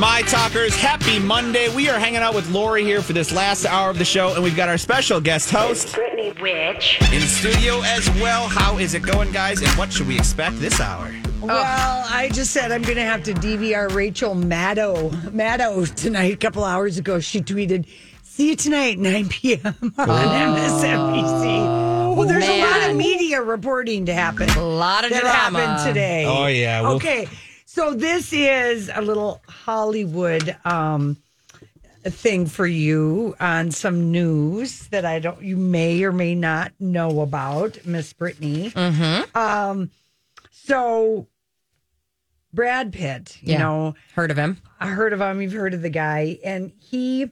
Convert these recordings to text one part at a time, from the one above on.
My Talkers, happy Monday. We are hanging out with Lori here for this last hour of the show, and we've got our special guest host Brittany Witch. in studio as well. How is it going, guys? And what should we expect this hour? Well, I just said I'm going to have to DVR Rachel Maddow, Maddow tonight. A couple hours ago, she tweeted, "See you tonight, 9 p.m. on oh, MSNBC." Well, there's a lot of media reporting to happen. A lot of that drama. happened today. Oh, yeah. Well- okay, so this is a little Hollywood um, thing for you on some news that I don't, you may or may not know about, Miss Brittany. Mm-hmm. Um, so Brad Pitt, you Yeah. know, Heard of him? I heard of him. You've heard of the guy, and he.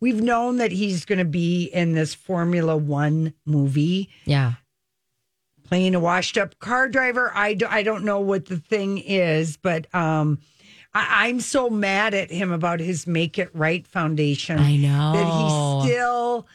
We've known that he's going to be in this Formula One movie, Yeah. Playing a washed-up car driver. I, do, I don't know what the thing is, but um, I, I'm so mad at him about his Make It Right Foundation. I know. that he still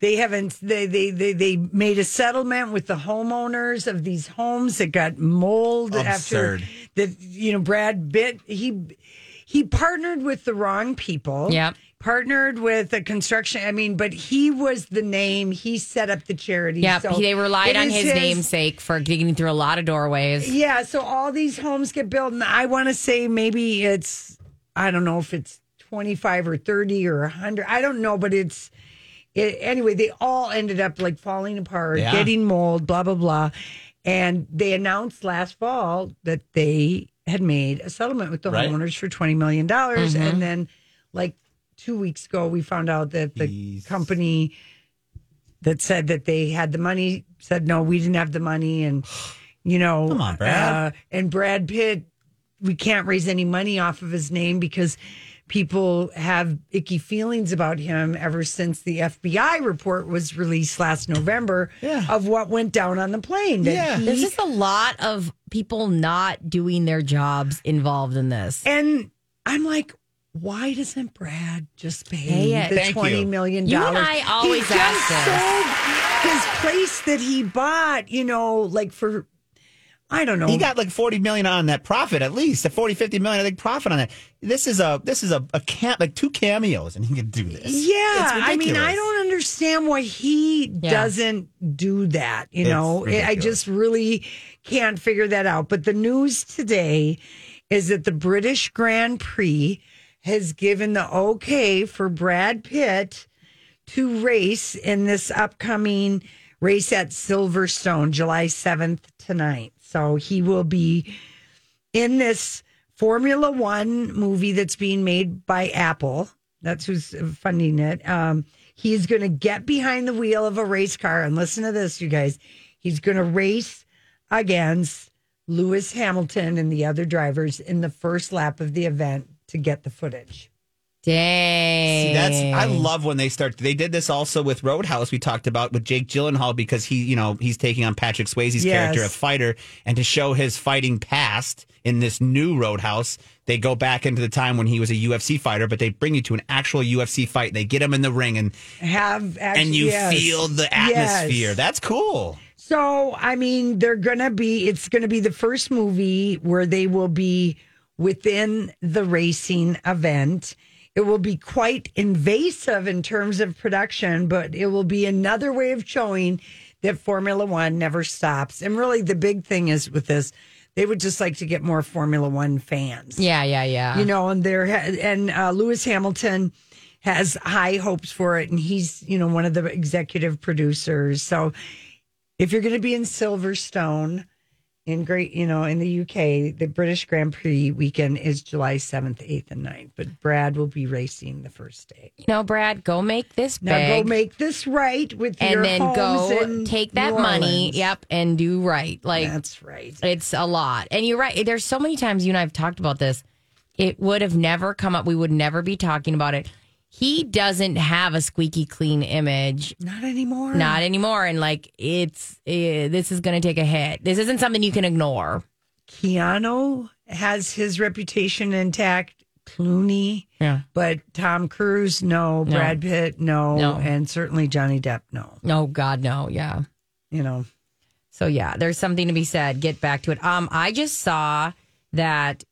they haven't they, they they they made a settlement with the homeowners of these homes that got mold Absurd. after that you know Brad Pitt he he partnered with the wrong people Yep. Partnered with a construction I mean but he was the name he set up the charity Yeah, so they relied on is his, namesake for digging through a lot of doorways. yeah, so all these homes get built, and I want to say maybe it's I don't know if it's twenty five or thirty or hundred. I don't know, but it's it, anyway. They all ended up like falling apart, Yeah. getting mold, blah blah blah, and they announced last fall that they had made a settlement with the Right. homeowners for twenty million dollars, mm-hmm. and then like two weeks ago, we found out that the Jeez. company that said that they had the money said no, we didn't have the money, and you know, Come on, Brad. uh, and Brad Pitt, we can't raise any money off of his name because people have icky feelings about him ever since the FBI report was released last November Yeah. of what went down on the plane. Yeah. he- There's just a lot of people not doing their jobs involved in this. and I'm like, why doesn't Brad just pay, Pay it. the Thank twenty you. million You dollars? and I always he ask just this. sold his place that he bought, you know, like for I don't know. He got like 40 million on that profit, at least a 40, 50 million, I think, profit on that. This is a, this is a, a cam, like two cameos, and he can do this. Yeah, I mean, I don't understand why he Yeah. doesn't do that. You It's know, I just really can't figure that out. But the news today is that the British Grand Prix has given the okay for Brad Pitt to race in this upcoming race at Silverstone, July 7th to 9th. So he will be in this Formula One movie that's being made by Apple. That's who's funding it. Um, he's going to get behind the wheel of a race car. And listen to this, you guys. He's going to race against Lewis Hamilton and the other drivers in the first lap of the event to get the footage. Dang. See, that's I love when they start. They did this also with Roadhouse. We talked about with Jake Gyllenhaal because he, you know, he's taking on Patrick Swayze's Yes. character, a fighter, and to show his fighting past in this new Roadhouse, they go back into the time when he was a UFC fighter, but they bring you to an actual UFC fight. They get him in the ring, and Have actually, and you yes. feel the Yes. atmosphere. That's cool. So, I mean, they're going to be, it's going to be the first movie where they will be within the racing event. It will be quite invasive in terms of production, but it will be another way of showing that Formula One never stops. And really, the big thing is with this, they would just like to get more Formula One fans. Yeah, yeah, yeah. you know, and there and uh, Lewis Hamilton has high hopes for it, and he's you know one of the executive producers. So if you're going to be in Silverstone in great, you know, in the UK, the British Grand Prix weekend is July 7th, 8th, and 9th. But Brad will be racing the first day. you know, Brad, go make this Now big. go make this right with your and then homes go take that New money, Orleans. yep, and do right. Like That's right. It's a lot. And you're right. There's so many times you and I have talked about this. It would have never come up. We would never be talking about it. He doesn't have a squeaky clean image. Not anymore. Not anymore. And like, it's, eh, this is going to take a hit. This isn't something you can ignore. Keanu has his reputation intact. Clooney, Yeah. but Tom Cruise, no. No. Brad Pitt, no. No. And certainly Johnny Depp, no. Oh, God, no. Yeah. You know, So yeah, there's something to be said. Get back to it. Um, I just saw that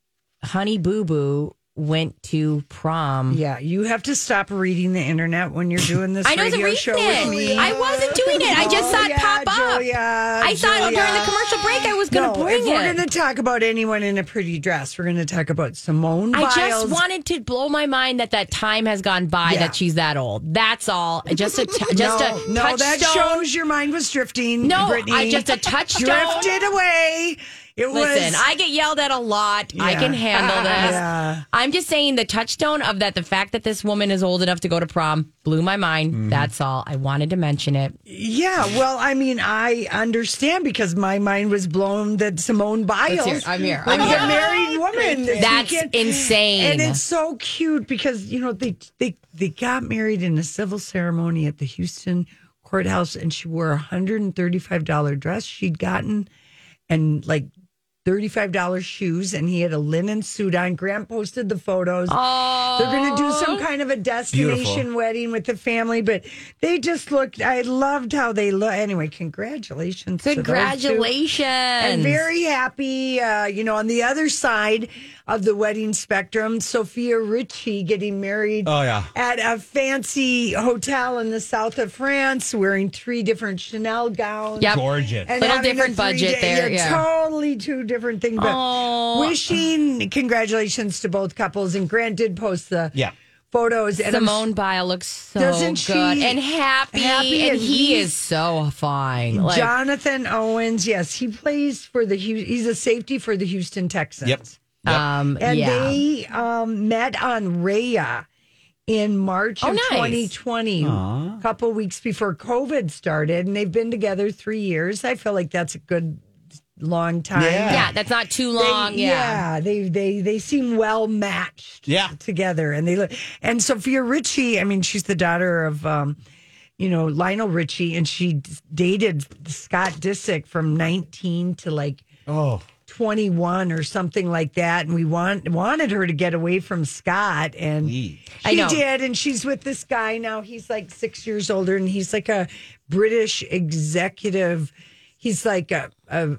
Honey Boo Boo went to prom. yeah, you have to stop reading the internet when you're doing this I wasn't radio reading show it. with me. I wasn't doing it. I just saw it oh, yeah, pop up. Julia, I thought during the commercial break I was going No, to bring if we're it. going to talk about anyone in a pretty dress, we're going to talk about Simone I Biles. just wanted to blow my mind that that time has gone by Yeah. that she's that old. That's all. Just a t- just no, a no, that touchstone. shows your mind was drifting. No, Brittany. I just a touchstone. drifted away. It Listen, was. I get yelled at a lot. I can handle this. Yeah. I'm just saying the touchstone of that, the fact that this woman is old enough to go to prom blew my mind. Mm-hmm. That's all. I wanted to mention it. Yeah, well, I mean, I understand because my mind was blown that Simone Biles, hear. I'm here. I'm a married woman. That's weekend. insane. and it's so cute because you know they they they got married in a civil ceremony at the Houston courthouse, and she wore a hundred and thirty five dollar dress she'd gotten, and like. $35 shoes and he had a linen suit on. Grant posted the photos. Oh, They're going to do some kind of a destination Beautiful. wedding with the family, but they just looked. I loved how they look. Anyway, congratulations! to those two. congratulations. And very happy. Uh, you know, on the other side of the wedding spectrum, Sofia Richie getting married. Oh, yeah. At a fancy hotel in the south of France, wearing three different Chanel gowns. Yep. Gorgeous. And Little having a different budget three-day- there, yeah. totally two different things. But Oh. wishing congratulations to both couples. And Grant did post the Yeah. photos. And I'm Simone Biles looks so Doesn't she- good and happy, happy and and he is so fine. Like, Jonathan Owens, yes, he plays for the he's a safety for the Houston Texans. Yep. Um, And yeah. they um, met on Raya in March Oh, of nice. 2020, a couple weeks before COVID started, and they've been together three years. I feel like that's a good long time. Yeah. yeah, that's not too They- long. yeah. they they they seem well matched. Yeah. together, and they look. And Sofia Richie, I mean, she's the daughter of, um, you know, Lionel Richie, and she d- dated Scott Disick from nineteen to like Oh. 21 or something like that and we want wanted her to get away from Scott and Please. She did and she's with this guy now he's like 6 years older and he's like a British executive he's like a, a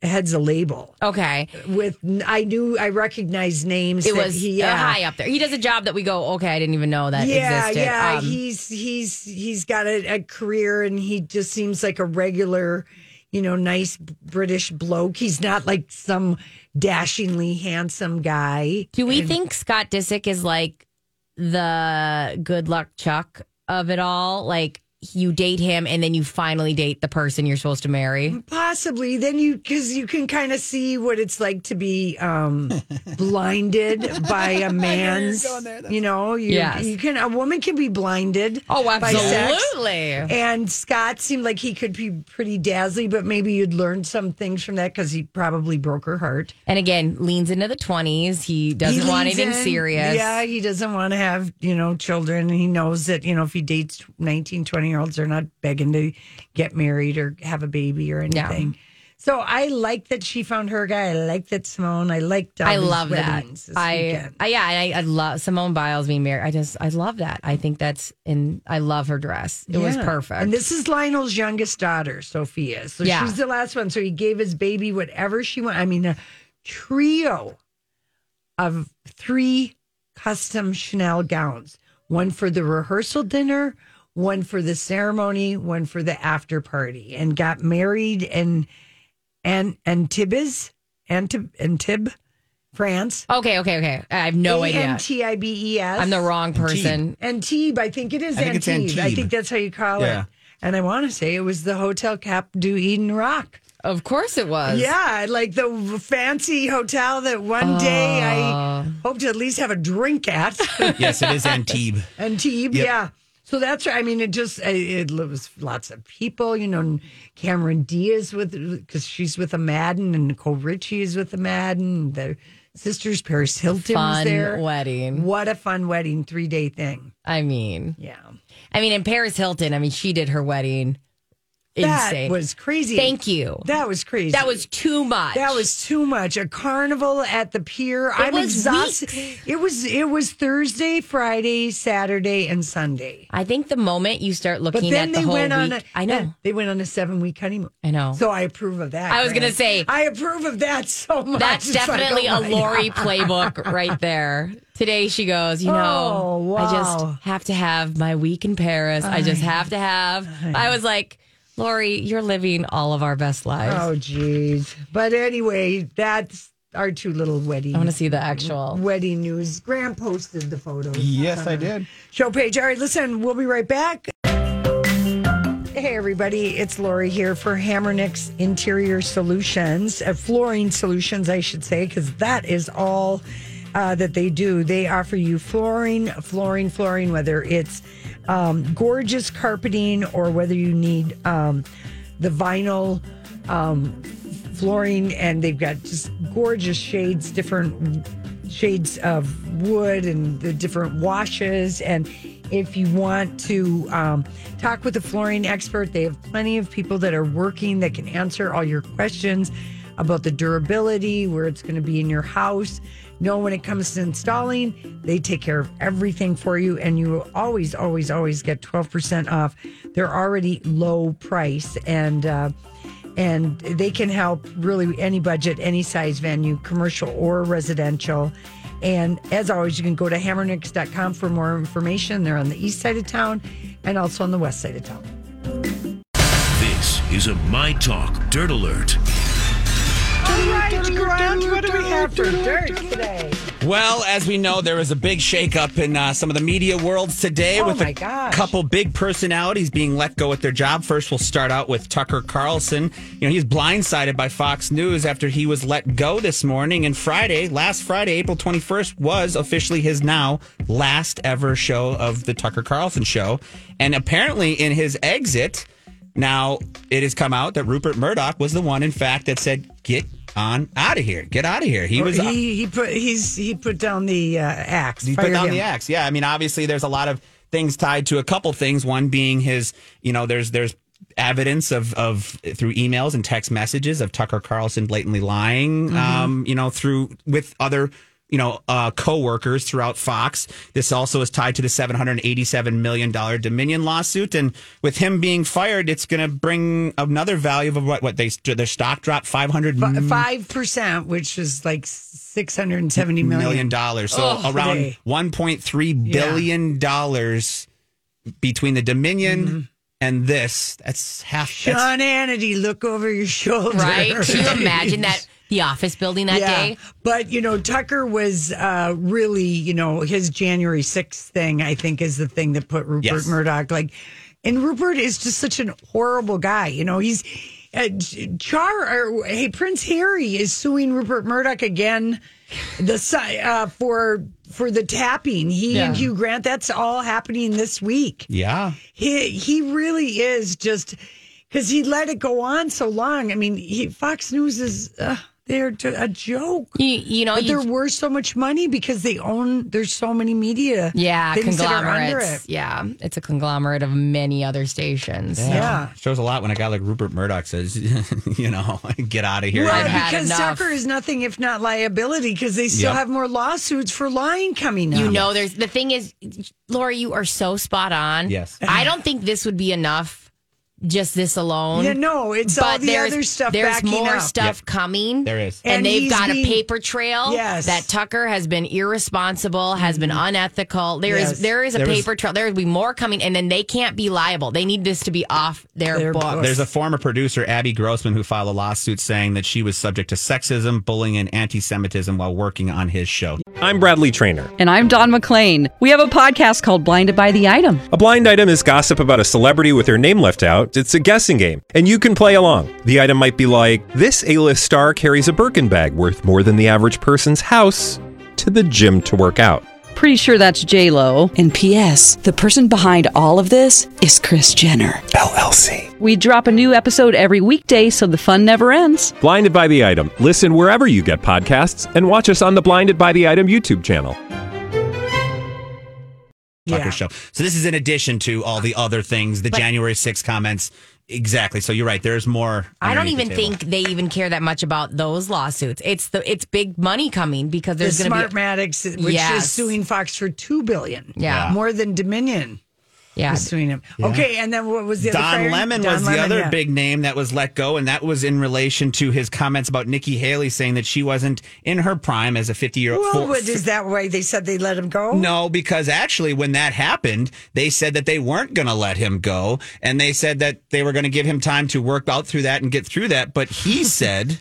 heads a label Okay. with I knew I recognized names It was he yeah. high up there. He does a job that we go, okay, I didn't even know that yeah, existed. yeah. Um, he's he's he's got a, a career, and he just seems like a regular, you know, nice British bloke. He's not like some dashingly handsome guy. do we think Scott Disick is like the good luck Chuck of it all? Like you date him and then you finally date the person you're supposed to marry? Possibly. Then you, because you can kind of see what it's like to be um, blinded by a man's. You know, you, Yes. you can. A woman can be blinded. Oh, by sex. absolutely. And Scott seemed like he could be pretty dazzling, but maybe you'd learn some things from that because he probably broke her heart. And again, leans into the 20s. He doesn't He want anything in. serious. Yeah, he doesn't want to have, you know, children. He knows that, you know, if he dates 19, 20 year olds, they're not begging to get married or have a baby or Yeah. anything. So I like that she found her guy. I like that Simone. I liked I love that. I. I yeah, I, I love Simone Biles being married. I just I love that. I think that's in. I love her dress. It was perfect. And this is Lionel's youngest daughter, Sofia. So Yeah. she's the last one. So he gave his baby whatever she wanted. I mean, a trio of three custom Chanel gowns one for the rehearsal dinner, one for the ceremony, one for the after party, and got married in and and Antibes, Antib, Antib, France. Okay, okay, okay. I have no A idea. N T I B E S. I'm the wrong person. Antibes. I think it is I think it's Antibes. I Antibes. think that's how you call Yeah. it. And I want to say it was the Hotel Cap du Eden Rock. Of course it was. Yeah, like the fancy hotel that one day I ah. hope to at least have a drink at. Yes, it is Antibes. Antibes, Yep. yeah. So that's right. I mean, it just it, it was lots of people. You know, Cameron Diaz with because she's with a Madden, and Nicole Richie is with a Madden. The sisters Paris Hilton was there. wedding. What a fun wedding, three day thing. I mean, Yeah, I mean, in Paris Hilton, I mean, she did her wedding. That was crazy. Thank you. That was crazy. That was too much. That was too much. A carnival at the pier. I'm was exhausted. weeks. It was it was Thursday, Friday, Saturday, and Sunday. I think the moment you start But looking then at the they whole went on. week, A, I know. they went on a seven week honeymoon. I know. So I approve of that. I was gonna say- I approve of that so much. That's It's like, definitely oh a Lori playbook right there. Today she goes, you know, Oh, I just have to have my week in Paris. I just have to have. I was like, Lori, you're living all of our best lives. Oh, geez. But anyway, that's our two little wedding. I want to see the actual. wedding news. Graham posted the photos. Yes, I did. show page. All right, listen, we'll be right back. Hey, everybody, it's Lori here for Hammernix Interior Solutions, uh, flooring solutions, I should say, because that is all uh, that they do. They offer you flooring, flooring, flooring, whether it's um, gorgeous carpeting or whether you need um, the vinyl um, flooring, and they've got just gorgeous shades, different shades of wood and the different washes. And if you want to um, talk with a flooring expert, they have plenty of people that are working that can answer all your questions about the durability, where it's going to be in your house. Know when it comes to installing, they take care of everything for you, and you always, always, always get 12% off. They're already low price, and uh, and they can help really any budget, any size venue, commercial or residential. And as always, you can go to hammernix.com for more information. They're on the east side of town and also on the west side of town. This is a My Talk Dirt Alert. All right, what do we have for dirt today? Well, as we know, there was a big shakeup in uh, some of the media worlds today Oh, with a gosh. couple big personalities being let go at their job. First, we'll start out with Tucker Carlson. You know, he's blindsided by Fox News after he was let go this morning. And Friday, last Friday, April 21st, was officially his now last ever show of the Tucker Carlson show. And apparently, in his exit, now it has come out that Rupert Murdoch was the one, in fact, that said, "Get on out of here, get out of here." He was he he put he's he put down the uh, axe. he put down him. the axe. Yeah, I mean, obviously, there's a lot of things tied to a couple things. One being his, you know, there's there's evidence of of through emails and text messages of Tucker Carlson blatantly lying, Mm-hmm. um, you know, through with other. You know, uh, co-workers throughout Fox. This also is tied to the seven hundred eighty-seven million dollar Dominion lawsuit, and with him being fired, it's going to bring another value of what? What they their stock dropped five hundred Five percent, which is like six hundred and seventy million. million dollars. So Oh, around today. one point three billion dollars between the Dominion and this. That's half. That's, Sean Hannity, look over your shoulder. Right? Can you imagine that? The office building that day? But, you know, Tucker was uh, really, you know, his January 6th thing, I think, is the thing that put Rupert Yes. Murdoch like, and Rupert is just such an horrible guy. You know, he's, uh, Char, or, hey, Prince Harry is suing Rupert Murdoch again the uh, for for the tapping. He and Hugh Grant, that's all happening this week yeah. he he really is just because he let it go on so long. I mean, he, Fox News is uh, they're t- a joke. You, you know, But you, they're worth so much money because they own. There's so many media. yeah, things that are under conglomerates. it. Yeah, it's a conglomerate of many other stations. Yeah. Shows a lot when a guy like Rupert Murdoch says, you know, get out of here. Well, I've because enough. Tucker is nothing if not liability because they still Yep. have more lawsuits for lying coming up. You know, there's the thing is, Laura, you are so spot on. Yes. I don't think this would be enough just this alone. Yeah, no, it's all the other stuff There's more up. stuff coming. There is. and, And they've got being- a paper trail. Yes. Mm-hmm. that Tucker has been irresponsible, has been unethical. There is Yes. there is a There was- paper trail. There will be more coming, and then they can't be liable. They need this to be off their, Their books. books. There's a former producer, Abby Grossman, who filed a lawsuit saying that she was subject to sexism, bullying, and anti Semitism while working on his show. I'm Bradley Trainer. And I'm Don McClain. We have a podcast called Blinded by the Item. A blind item is gossip about a celebrity with their name left out. It's a guessing game, and you can play along. The item might be like this: A-list star carries a Birkin bag worth more than the average person's house to the gym to work out. Pretty sure that's J Lo. And P.S. The person behind all of this is Kris Jenner. LLC. We drop a new episode every weekday, so the fun never ends. Blinded by the item. Listen wherever you get podcasts, and watch us on the Blinded by the Item YouTube channel. Tucker Yeah. show. So this is in addition to all the other things, the January 6 comments. Exactly. So you're right. There's more. I don't even the think they even care that much about those lawsuits. It's the it's big money coming because the there's going to be Smartmatics, which Yes. is suing Fox for two billion. Yeah. more than Dominion yeah. is suing him. Okay, and then what was the other Don fired? Lemon Don was the other yeah. big name that was let go, and that was in relation to his comments about Nikki Haley saying that she wasn't in her prime as a 50 year old. Well, old. what, is that why they said they let him go? No, because actually, when that happened, they said that they weren't going to let him go, and they said that they were going to give him time to work out through that and get through that. But he said,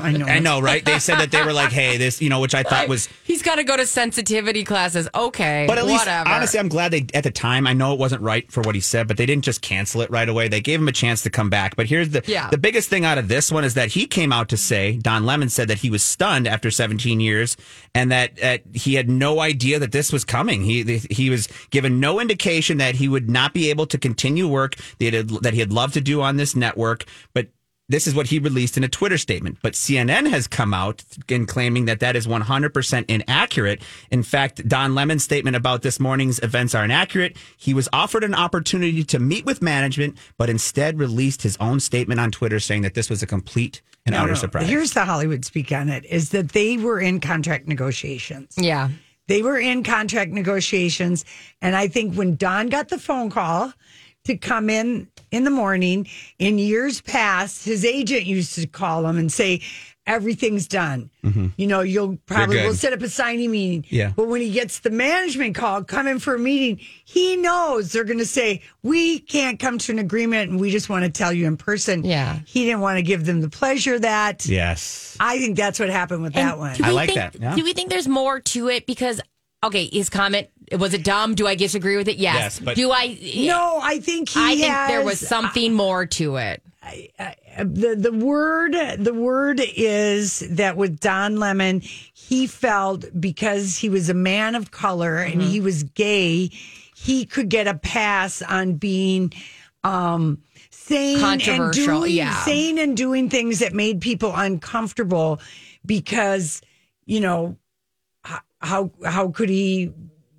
I know. "I know, right?" They said that they were like, "Hey, this," you know, which I thought was He's got to go to sensitivity classes. Okay, But at least, whatever. honestly, I'm glad they, at the time, I know it wasn't right for what he said, but they didn't just cancel it right away. They gave him a chance to come back. But here's the, Yeah. the biggest thing out of this one is that he came out to say, Don Lemon said that he was stunned after 17 years and that, that he had no idea that this was coming. He, he was given no indication that he would not be able to continue work that he had, that he had loved to do on this network. But this is what he released in a Twitter statement. But CNN has come out in claiming that that is 100% inaccurate. In fact, Don Lemon's statement about this morning's events are inaccurate. He was offered an opportunity to meet with management, but instead released his own statement on Twitter saying that this was a complete and No, utter no. surprise. Here's the Hollywood speak on it: is that they were in contract negotiations. yeah. They were in contract negotiations, and I think when Don got the phone call to come in in the morning, in years past, his agent used to call him and say. Everything's done. Mm-hmm. You know, you'll probably we'll set up a signing meeting. Yeah. But when he gets the management call, come in for a meeting, he knows they're going to say, We can't come to an agreement and we just want to tell you in person. Yeah. He didn't want to give them the pleasure of that. yes. I think that's what happened with that one. I like think, that, yeah. Do we think there's more to it? Because okay, his comment was it dumb? Do I disagree with it? Yes. Yes, but- do I? No, I think he I think there was something more to it. the the word the word is that with Don Lemon, he felt because he was a man of color and Mm-hmm. he was gay, he could get a pass on being um sane and doing yeah. sane and doing things that made people uncomfortable because you know h- how how could he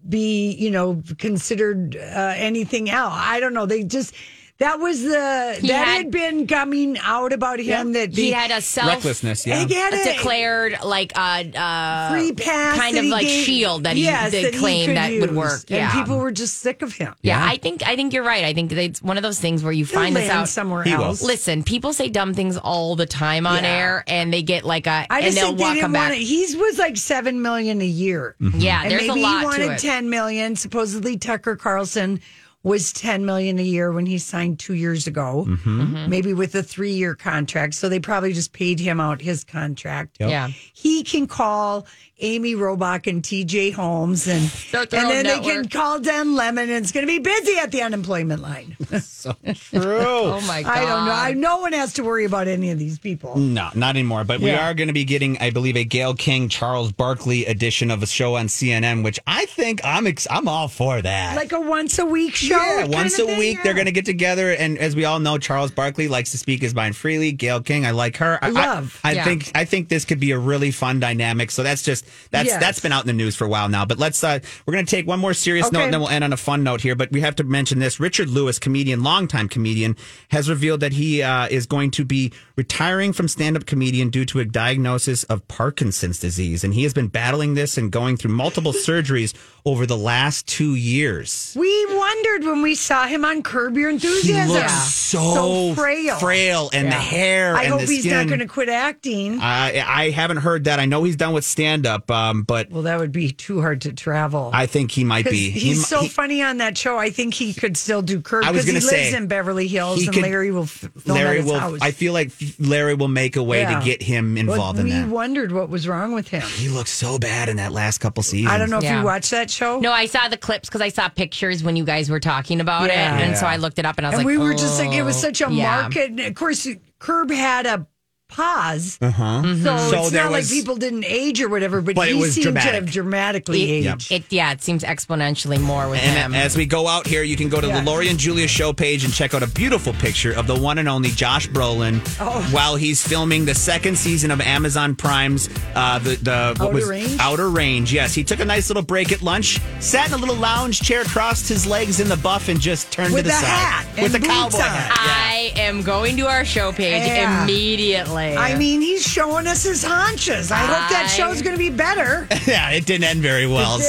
be you know considered uh, anything else? I don't know. They just that was the He that had- had, been coming out about him that He had a self Recklessness, yeah. He had a a declared like a uh free pass kind of like gave- shield that he yes, that claimed could that would use. work. and yeah. people were just sick of him yeah, I think I think you're right. I think it's one of those things where you He'll find this land out somewhere He will. else Listen, people say dumb things all the time on Yeah. air, and they get like a, I and just they'll think they walk didn't back. want it. He was like seven million a year. Yeah, and there's maybe a lot he wanted to it. 10 million supposedly tucker carlson was 10 million a year when he signed two years ago. Mm-hmm. maybe with a three-year contract. So they probably just paid him out his contract. Yeah. he can call amy robach and tj holmes and, and own then they can call don lemon and it's going to be busy at the unemployment line so True. Oh my god! i don't know I, no one has to worry about any of these people No, not anymore. But we are going to be getting, I believe, a Gayle King, Charles Barkley edition of a show on CNN, which I think I'm ex- I'm all for that. like a once a week show yeah, once a thing, week they're going to get together, and as we all know, Charles Barkley likes to speak his mind freely. Gayle King, I like her. I, Love. I, I Yeah. think I think this could be a really fun dynamic. So that's just that's Yes. that's been out in the news for a while now. But let's uh, we're going to take one more serious note, and then we'll end on a fun note here. But we have to mention this: Richard Lewis, comedian, longtime comedian, has revealed that he uh, is going to be retiring from stand-up comedian due to a diagnosis of Parkinson's disease, and he has been battling this and going through multiple surgeries over the last two years. We wondered when we saw him on Curb Your He Enthusiasm. looks so, frail. frail, and the hair. I and hope the he's not going to quit acting. I I haven't heard that. I know he's done with stand up, um, but well, that would be too hard to travel. I think he might be. He's mi- so he- funny on that show. I think he could still do Curb I was because he gonna lives say, in Beverly Hills, and could- Larry will film Larry at his will. house. I feel like Larry will make a way Yeah. to get him But involved in we that. We wondered what was wrong with him. He looked so bad in that last couple seasons. I don't know if you watched that show. No, I saw the clips because I saw pictures when you guys were talking about Yeah. it, and so I looked it up and I was and like, we were just like, it was "Oh." such a Yeah. market. Of course, Curb had a pause, Uh huh. Mm-hmm. so, So it's there not was- like people didn't age or whatever. But, But it he was seemed to have dramatically It, aged. it yeah, it seems exponentially more with And him. as we go out here, you can go to Yeah. the Lori and Julia show page and check out a beautiful picture of the one and only Josh Brolin Oh. while he's filming the second season of Amazon Prime's uh, the the what Outer was Range? Outer Range. Yes, he took a nice little break at lunch, sat in a little lounge chair, crossed his legs in the buff, and just turned With to the a side hat with and the cowboy on. hat. I am going to our show page Yeah. immediately. I mean, he's showing us his haunches. I hope that show's going to be better. Yeah. yeah, it didn't end very well,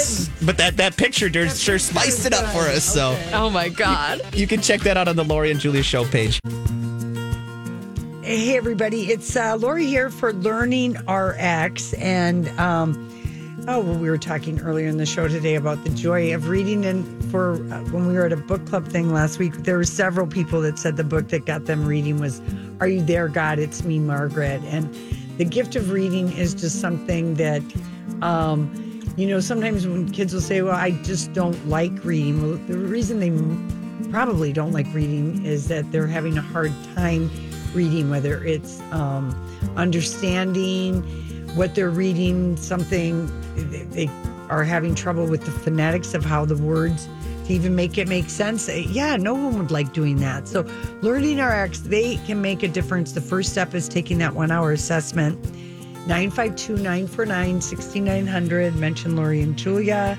but that that picture there sure spiced it up for us. So oh my god. you can check that out on the Lori and Julia show page. Hey, everybody. It's uh, Lori here for Learning RX. And, um, oh, well, we were talking earlier in the show today about the joy of reading. And for uh, when we were at a book club thing last week, there were several people that said the book that got them reading was Are You There, God? It's Me, Margaret. And the gift of reading is just something that, um, you know, sometimes when kids will say, Well, I just don't like reading, well, the reason they probably don't like reading is that they're having a hard time reading, whether it's um, understanding what they're reading, something they, are having trouble with the phonetics of how the words to even make it make sense. Eh, Yeah, no one would like doing that. So, learning RX, they can make a difference. The first step is taking that one hour assessment. 952 949 6900. Mention Lori and Julia.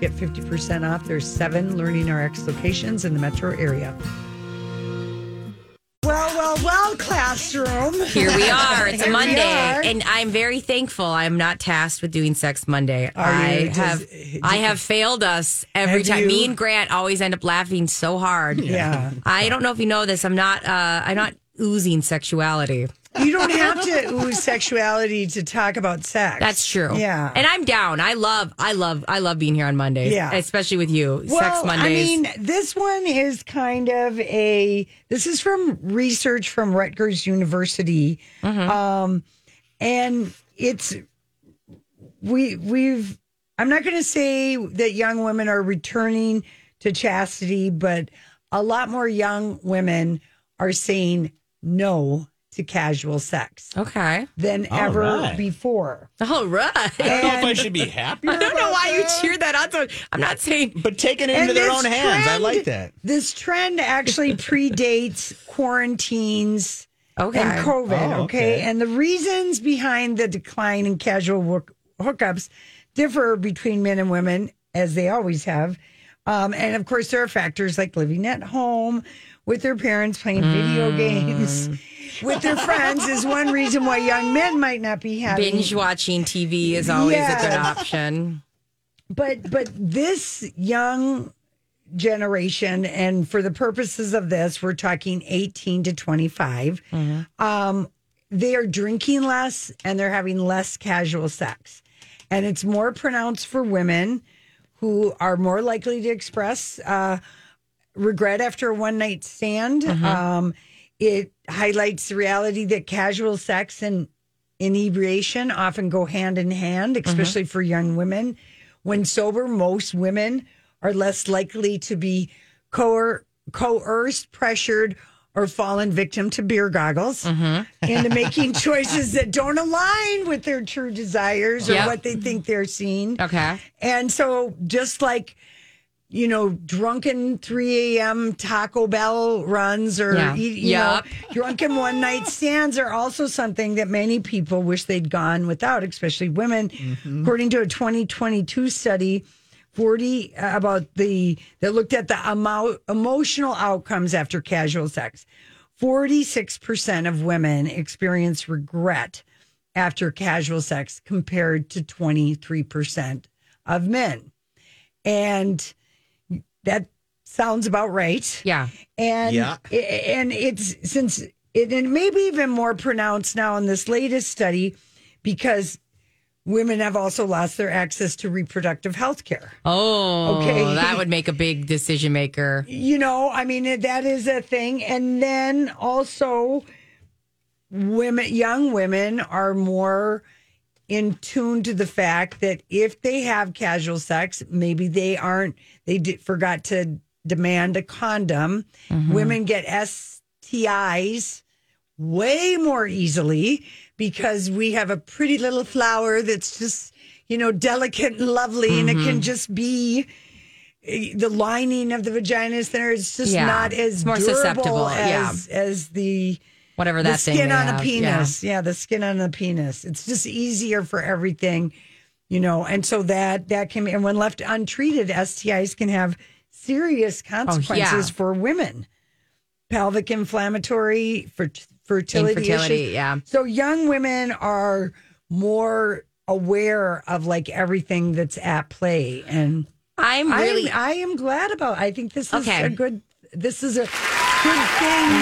Get 50% off. There's seven Learning RX locations in the metro area. Well, classroom. Here we are. It's a Monday, and I'm very thankful. I'm not tasked with doing Sex Monday. Are you? I Does- have, I have failed us every time. you? Me and Grant always end up laughing so hard. Yeah. I don't know if you know this. I'm not. Uh, I'm not oozing sexuality. You don't have to ooze sexuality to talk about sex. That's true. Yeah. and I'm down. I love. I love. I love being here on Mondays. Yeah. especially with you. well, Sex Mondays. I mean, this one is kind of a. This is from research from Rutgers University, Mm-hmm. um, and it's we we've. I'm not going to say that young women are returning to chastity, but a lot more young women are saying no to casual sex okay. than All ever right. before. All right. I don't know if I should be happy. I don't know about why you that. cheered that on. So I'm not saying. But taking it into their this own hands, I like that. This trend actually predates quarantines Okay. and COVID. Oh, okay. okay. And the reasons behind the decline in casual work, hookups differ between men and women, as they always have. Um, and of course, there are factors like living at home with their parents, playing video Mm. games with their friends, is one reason why young men might not be having Binge watching TV is always a good option. but but this young generation and for the purposes of this we're talking 18 to 25 um they are drinking less and they're having less casual sex. And it's more pronounced for women who are more likely to express uh regret after a one night stand um it highlights the reality that casual sex and inebriation often go hand in hand mm-hmm. especially for young women when sober, most women are less likely to be coer- coerced, pressured, or fallen victim to beer goggles mm-hmm. into making choices that don't align with their true desires or Yep. what they think they're seeing. Okay. And so, just like, you know, drunken 3 a.m. Taco Bell runs or, Yeah. you, you Yup. know, drunken one night stands are also something that many people wish they'd gone without, especially women. According to a 2022 study, 40 uh, about the that looked at the amount emotional outcomes after casual sex. 46% of women experience regret after casual sex compared to 23% of men. And that sounds about right. Yeah. And Yeah. and it's since it and maybe even more pronounced now in this latest study because women have also lost their access to reproductive health care. Oh, Okay. that would make a big decision maker. You know, I mean that is a thing and then also women young women are more in tune to the fact that if they have casual sex, maybe they aren't they did, forgot to demand a condom. Women get STIs way more easily because we have a pretty little flower that's just, you know, delicate and lovely and it can just be eh, the lining of the vagina is there. It's just Yeah. not as more durable susceptible, as, as the Whatever the that thing skin on have, a penis. Yeah. the skin on the penis. It's just easier for everything, you know. And so that that can and when left untreated, STIs can have serious oh, consequences for women. Pelvic inflammatory for fertility, Infertility, issues. yeah. So young women are more aware of like everything that's at play and I'm really. I am, I am glad about. I think this is Okay. a good. This is a good thing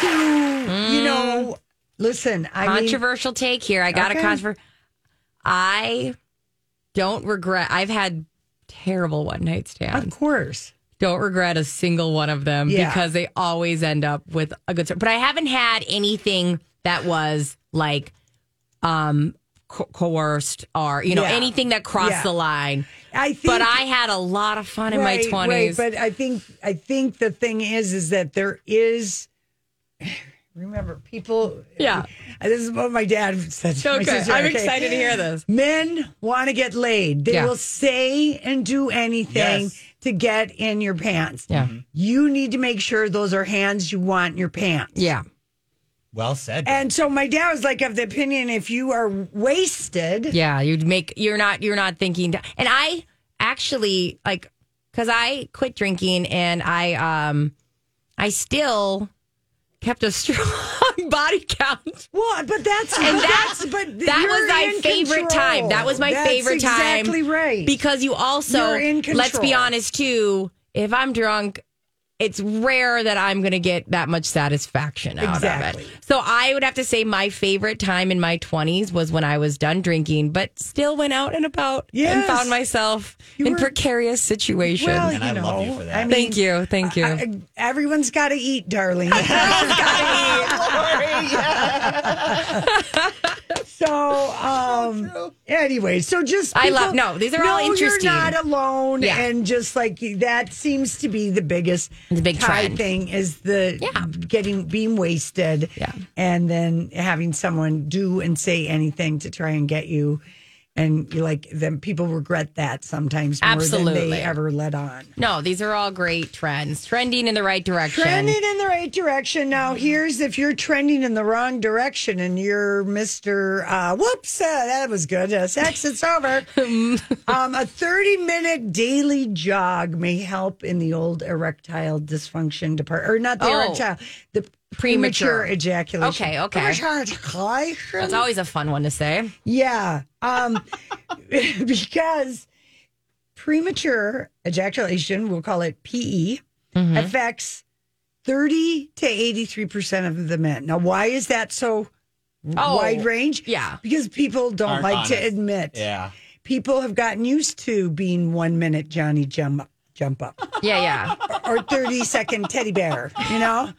to you know. Listen, I mean, controversial take here. I got Okay. a controversial. I don't regret. I've had terrible one night stands. of course. Don't regret a single one of them Yeah. because they always end up with a good story. But I haven't had anything that was like um co- coerced or you know Yeah. anything that crossed Yeah. the line. I think, But I had a lot of fun in my twenties. Right, but I think I think the thing is, is that there is. Remember, people. Yeah. this is what my dad said. to Okay, sister, I'm okay? excited to hear this. Men want to get laid. They Yeah. will say and do anything Yes. to get in your pants. Yeah. You need to make sure those are hands you want in your pants. Yeah. Well said. And so my dad was like of the opinion if you are wasted, Yeah, you'd make you're not you're not thinking and I actually like cuz I quit drinking and I um I still kept a strong body count. well, but that's And that's but that you're was my in favorite control. time. That was my That's favorite time. Exactly right. Because you also You're in let's be control. honest too, if I'm drunk it's rare that I'm going to get that much satisfaction out Exactly. of it. So I would have to say my favorite time in my 20s was when I was done drinking, but still went out and about and found myself You in were- precarious situations. well, And you I know, love you for that. I mean, thank you. Thank you. I- everyone's got to eat, darling. so, um, anyway, so just I love- no, these are all know interesting. You're not alone, Yeah. and just like that seems to be the biggest The big trend. thing is the Yeah. getting being wasted, Yeah. and then having someone do and say anything to try and get you. And you like then people regret that sometimes more than they ever let on. no, these are all great trends, trending in the right direction. Trending in the right direction. Now, here's if you're trending in the wrong direction and you're Mr. Uh, whoops, uh, that was good. Uh, sex, it's over. um, a 30 minute daily jog may help in the old erectile dysfunction department, or not the Oh. erectile, the Premature. premature ejaculation. Okay, okay. Premature ejaculation. That's always a fun one to say. Yeah. Um, because premature ejaculation, we'll call it PE, Mm-hmm. affects 30 to 83% of the men. Now, why is that so Oh, wide range? yeah. Because people don't Aren't like to admit. yeah. People have gotten used to being one minute Johnny jump, jump up Yeah, yeah. or 30 second teddy bear, you know?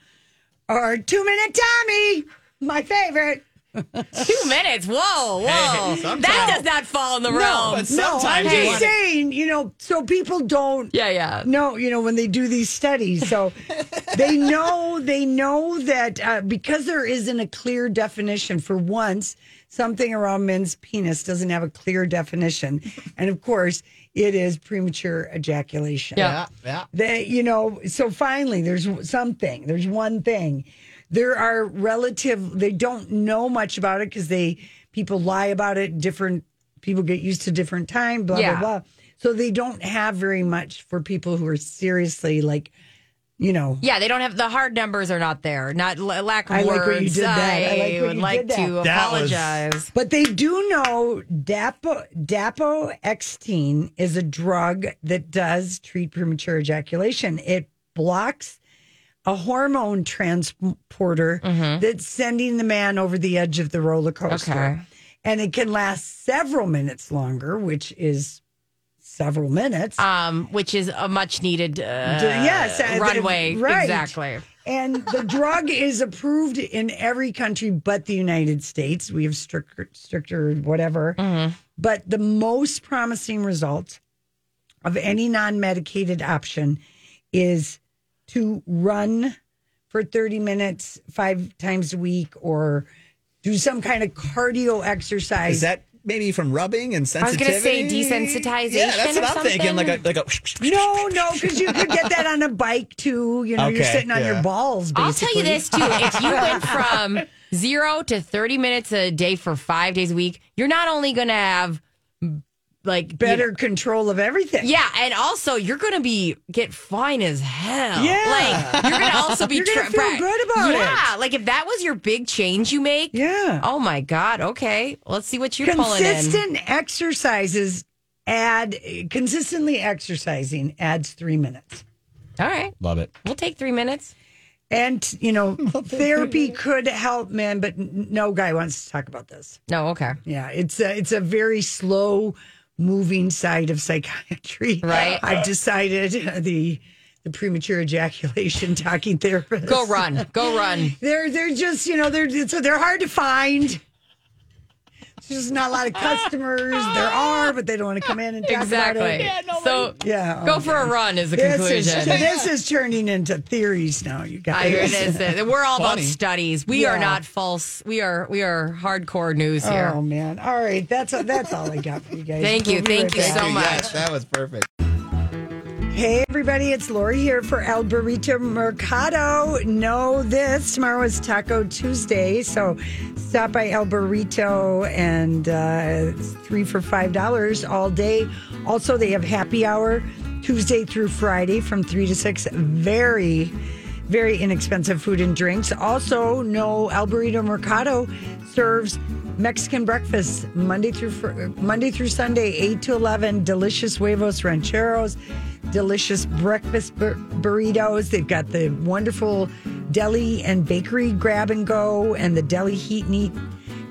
Or two minute Tommy, my favorite. Two minutes. Whoa, whoa. sometimes- that does not fall in the No, realm. but no, I'm sometimes you just wanna- saying, you know, so people don't Yeah, yeah. know, you know, when they do these studies. So they know, they know that uh, because there isn't a clear definition for once, something around men's penis doesn't have a clear definition. And of course, it is premature ejaculation. Yeah. Yeah. They, you know, so finally there's something, there's one thing. There are relative, they don't know much about it because they, people lie about it. Different people get used to different time, blah, Yeah. blah, blah. So they don't have very much for people who are seriously like, you know. Yeah, they don't have the hard numbers are not there. Not l- lack of I words. like what you did that. I like what would you like did that. to That was- apologize. But they do know Dapo Dapoxetine is a drug that does treat premature ejaculation. It blocks a hormone transporter mm-hmm. that's sending the man over the edge of the roller coaster. Okay. And it can last several minutes longer, which is several minutes. um, which is a much needed uh, yes, uh, runway. right. Exactly. And the drug is approved in every country but the United States. We have stricter, stricter whatever. Mm-hmm. But the most promising result of any non medicated option is to run for 30 minutes five times a week or do some kind of cardio exercise. Is that maybe from rubbing and sensitizing. I was sensitivity? going to say desensitization. Yeah, that's what or I'm something. thinking. Like a like a. no, no, because you could get that on a bike too. You know, you're sitting on yeah. your balls. I'll tell you this too: if you went from zero to thirty minutes a day for five days a week, you're not only going to have like you better know- control of everything. yeah, and also you're going to be get fine as hell. Yeah. like you're going to also be You're gonna feel good about it. yeah, like if that was your big change you make. Yeah. Oh my god. Okay, let's see what you're pulling in. Consistent exercises add consistently exercising adds three minutes. All right, Love it. we'll take three minutes. And you know, therapy could help men, but no guy wants to talk about this. No, okay. Yeah, it's a, it's a very slow moving side of psychiatry. Right. I've decided uh, the the premature ejaculation talking therapist. Go run, go run. They're they're just you know they're so they're hard to find. There's just not a lot of customers. There are, but they don't want to come in and talk about it. Exactly. it. so Yeah, go for a run is the This is, conclusion. this is turning into theories now, you guys. I hear this. uh, We're all Funny. about studies. We are not false. We are we are hardcore news here. Oh man! All right, that's that's all I got for you guys. Thank you. We'll Thank right you back. so much. Yes, that was perfect. Hey everybody, it's Lori here for El Burrito Mercado. Know this tomorrow is Taco Tuesday, so stop by El Burrito and uh, three for five dollars all day. Also, they have happy hour Tuesday through Friday from three to six. Very, very inexpensive food and drinks. Also, no El Burrito Mercado serves Mexican breakfast Monday through Monday through Sunday, eight to eleven. Delicious huevos rancheros, delicious breakfast bur- burritos. They've got the wonderful deli and bakery grab and go, and the deli heat and eat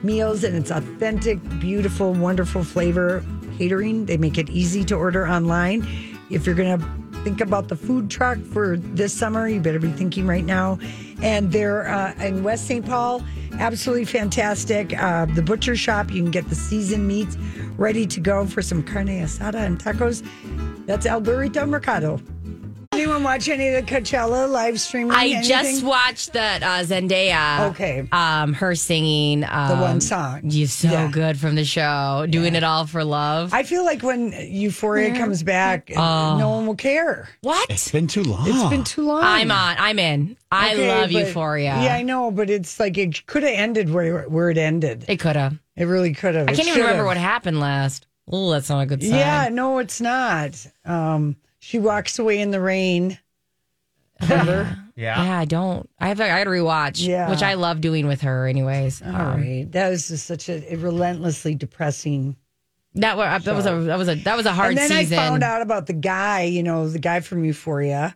meals, and it's authentic, beautiful, wonderful flavor catering. They make it easy to order online. If you're gonna think about the food truck for this summer, you better be thinking right now. And they're uh, in West St. Paul, absolutely fantastic. Uh, the butcher shop, you can get the seasoned meats ready to go for some carne asada and tacos. That's El Burrito Mercado. Anyone watch any of the Coachella live streaming? I Anything? just watched that uh, Zendaya. Okay. Um, her singing um, one song. You're so Yeah. good from the show, doing it all for love. I feel like when Euphoria comes back, Oh. no one will care. what? It's been too long. It's been too long. I'm on. I'm in. I Okay, love but- Euphoria. Yeah, I know, but it's like it could have ended where where it ended. it could have. It really could have. I can't even remember what happened last. Oh, that's not a good sign. Yeah, no, it's not. Um, she walks away in the rain. Remember? Yeah. Yeah, I don't. I have. I got to rewatch. Yeah. which I love doing with her, anyways. All Um, right, that was just such a, a relentlessly depressing. That was that was a that was a that was a hard and then season. I found out about the guy. You know, the guy from Euphoria.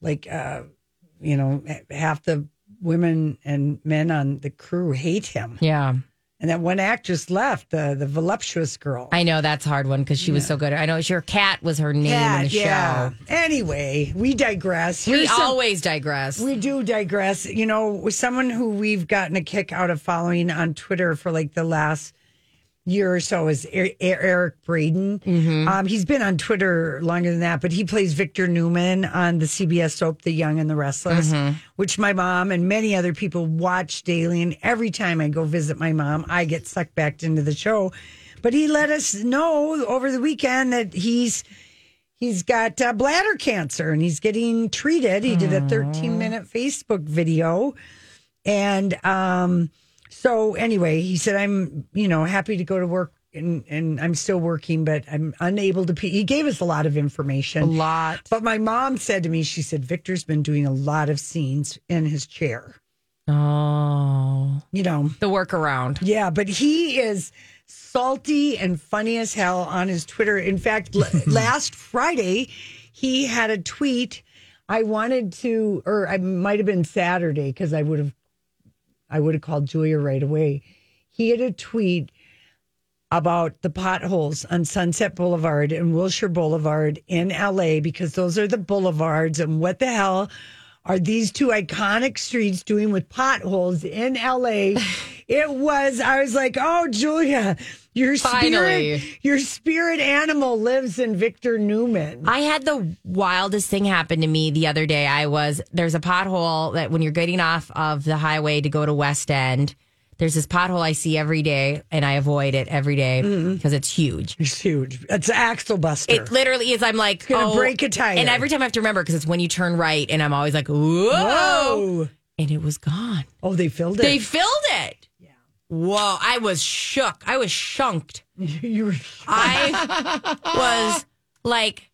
Like, uh, you know, half the women and men on the crew hate him, Yeah, and that one actress left, the the voluptuous girl. I know that's a hard one because she was so good. I know your Cat was her name in Cat, the show. yeah. Anyway, we digress. We Here's some- always digress. We do digress. You know, with someone who we've gotten a kick out of following on Twitter for like the last year or so is Er- Er- Eric Braeden. Mm-hmm. Um, he's been on Twitter longer than that, but he plays Victor Newman on the CBS soap The Young and the Restless, Mm-hmm. which my mom and many other people watch daily. And every time I go visit my mom, I get sucked back into the show. But he let us know over the weekend that he's he's got uh, bladder cancer and he's getting treated. He did a 13 minute Facebook video. And um, so, anyway, he said, I'm, you know, happy to go to work and, and I'm still working, but I'm unable to. He gave us a lot of information. A lot. But my mom said to me, she said, Victor's been doing a lot of scenes in his chair. Oh, You know, the workaround. yeah, but he is salty and funny as hell on his Twitter. In fact, l- last Friday, he had a tweet. I wanted to, or I might have been Saturday because I would have, I would have called Julia right away. He had a tweet about the potholes on Sunset Boulevard and Wilshire Boulevard in LA because those are the boulevards. And what the hell are these two iconic streets doing with potholes in LA? it was, I was like, oh, Julia, your Finally. spirit, your spirit animal lives in Victor Newman. I had the wildest thing happen to me the other day. I was there's a pothole that when you're getting off of the highway to go to West End, there's this pothole I see every day, and I avoid it every day mm-hmm. because it's huge. It's huge. It's an axle buster. It literally is. I'm like, gonna oh, break a tire. and every time I have to remember because it's when you turn right, and I'm always like, whoa, Whoa. and it was gone. Oh, they filled it. They filled it. Whoa! I was shook. I was shunked. you were I was like,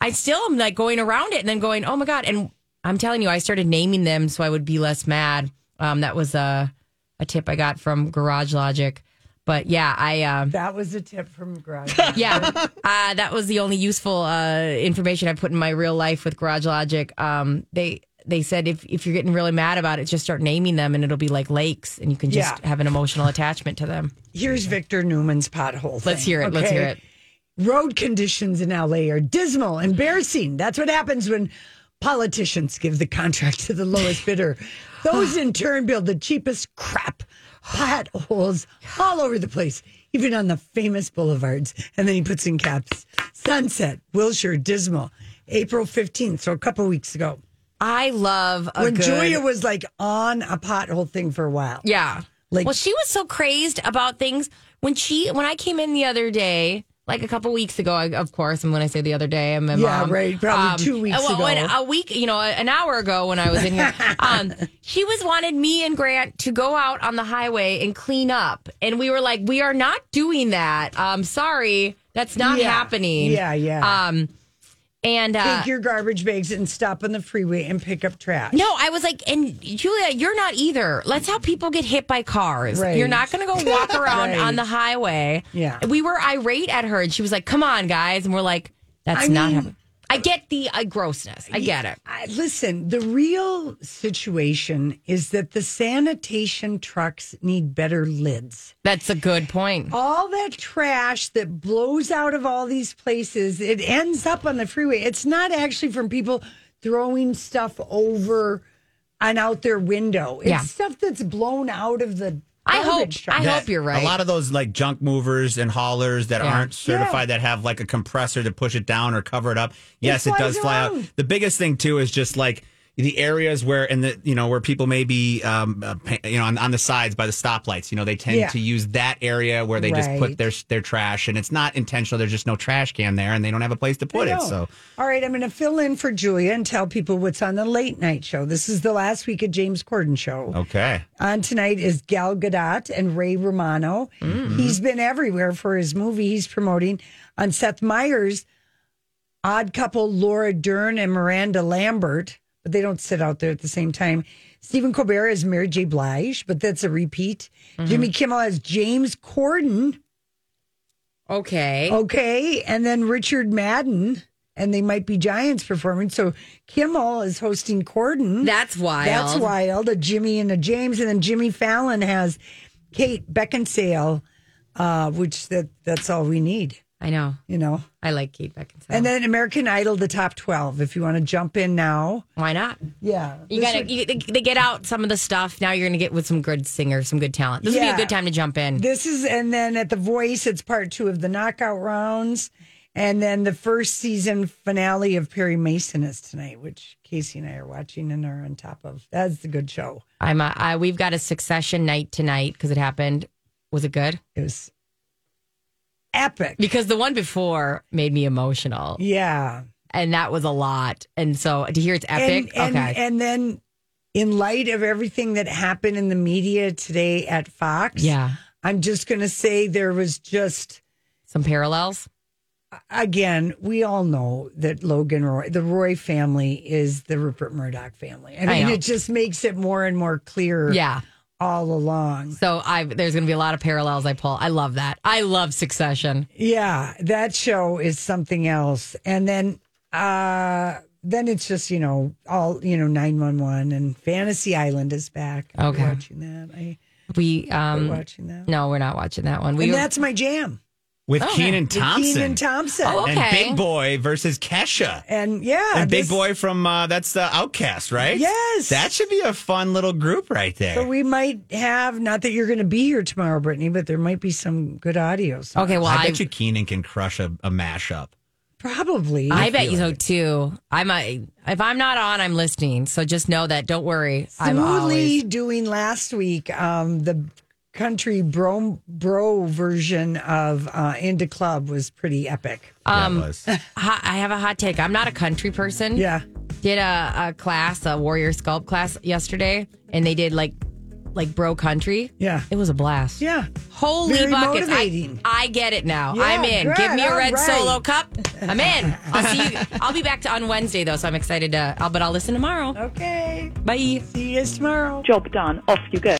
I still am like going around it and then going, oh my God. And I'm telling you, I started naming them so I would be less mad. Um, that was a, a tip I got from Garage Logic. But yeah, I, um, That was a tip from Garage. yeah, uh, that was the only useful uh, information I put in my real life with Garage Logic. Um, they, they said if, if you're getting really mad about it, just start naming them and it'll be like lakes and you can just Yeah. have an emotional attachment to them. Here's Victor Newman's pothole. Let's hear it. Let's hear it. Road conditions in LA are dismal, embarrassing. That's what happens when politicians give the contract to the lowest bidder. Those in turn build the cheapest crap potholes all over the place, even on the famous boulevards. And then he puts in caps Sunset, Wilshire, Dismal, April 15th. So a couple weeks ago. I love a when good- Julia was like on a pothole thing for a while. Yeah. Like- well, she was so crazed about things when she when I came in the other day, like a couple weeks ago. I, of course, and when I say the other day, I'm Yeah, mom. right, probably two weeks well, ago. a week, you know, an hour ago when I was in here, um, she was wanted me and Grant to go out on the highway and clean up, and we were like, we are not doing that. Um, sorry, that's not Yeah. happening. Yeah, yeah. Um, and uh, Take your garbage bags and stop on the freeway and pick up trash. No, I was like, and Julia, you're not either. Let's how people get hit by cars. Right. You're not going to go walk around Right. on the highway. Yeah. We were irate at her, and she was like, "Come on, guys," and we're like, "That's I not." mean- happening. I get the uh, grossness. I get it. I, listen, the real situation is that the sanitation trucks need better lids. That's a good point. All that trash that blows out of all these places, it ends up on the freeway. It's not actually from people throwing stuff over and out their window. It's Yeah. stuff that's blown out of the I hope. I hope you're right. A lot of those like junk movers and haulers that Yeah. aren't certified that have like a compressor to push it down or cover it up. Yes, it, flies does fly around. out. The biggest thing too is just like the areas where and the you know where people may be um uh, you know on, on the sides by the stoplights you know they tend Yeah. to use that area where they just put their their trash and it's not intentional there's just no trash can there and they don't have a place to put it so all right, I'm going to fill in for Julia and tell people what's on the late night show. This is the last week of James Corden show. okay On tonight is Gal Gadot and Ray Romano. He's been everywhere for his movie he's promoting. On Seth Meyers, odd couple Laura Dern and Miranda Lambert, but they don't sit out there at the same time. Stephen Colbert is Mary J. Blige, but that's a repeat. Jimmy Kimmel has James Corden. okay. Okay. And then Richard Madden, and they might be Giants performing. So Kimmel is hosting Corden. That's wild. That's wild. A Jimmy and a James, and then Jimmy Fallon has Kate Beckinsale, uh, which that that's all we need, I know. you know. I like Kate Beckinsale. And then American Idol, the top twelve. If you want to jump in now, why not? yeah, You gotta. would- they, they get out some of the stuff. Now you're gonna get with some good singers, some good talent. This would be a good time to jump in. This is, and then at the Voice, it's part two of the knockout rounds, and then the first season finale of Perry Mason is tonight, which Casey and I are watching and are on top of. That's the good show. I'm. Uh, I, we've got a Succession night tonight because it happened. Was it good? It was epic. Because the one before made me emotional, Yeah. and that was a lot. And so to hear it's epic, And, and, okay, and then, in light of everything that happened in the media today at Fox, yeah, I'm just going to say there was just Some parallels. again, we all know that Logan Roy, the Roy family, is the Rupert Murdoch family. I mean, know. it just makes it more and more clear. Yeah. All along. So I there's going to be a lot of parallels I pull. I love that. I love Succession. Yeah, that show is something else. And then uh then it's just, you know, all, you know, 911 and Fantasy Island is back. Okay. watching that. I We um watching that. no, we're not watching that one. We and that's my jam. With Okay. Kenan Thompson. Kenan Thompson. Oh, And Big Boi versus Kesha. And yeah, And Big this- Boy from uh, that's the OutKast, right? Yes. That should be a fun little group right there. So we might have not that you're going to be here tomorrow, Brittany, but there might be some good audio. So Okay, well I I bet you Kenan can crush a, a mashup. probably. I bet you so too. I might if I'm not on, I'm listening. So just know that. Don't worry. I'm smoothly always doing last week um, the country bro bro version of uh, In Da Club was pretty epic. Um, that was. hot, I have a hot take. I'm not a country person. Yeah. Did a, a class, a warrior sculpt class yesterday, and they did like like bro country. Yeah. It was a blast. Yeah. Holy Very buckets. I, motivating. I get it now. Yeah, I'm in. good. Give me a red right. solo cup. I'm in. I'll see you. I'll be back to on Wednesday though, so I'm excited to I'll but I'll listen tomorrow. Okay. Bye. See you tomorrow. Job done. Off you go.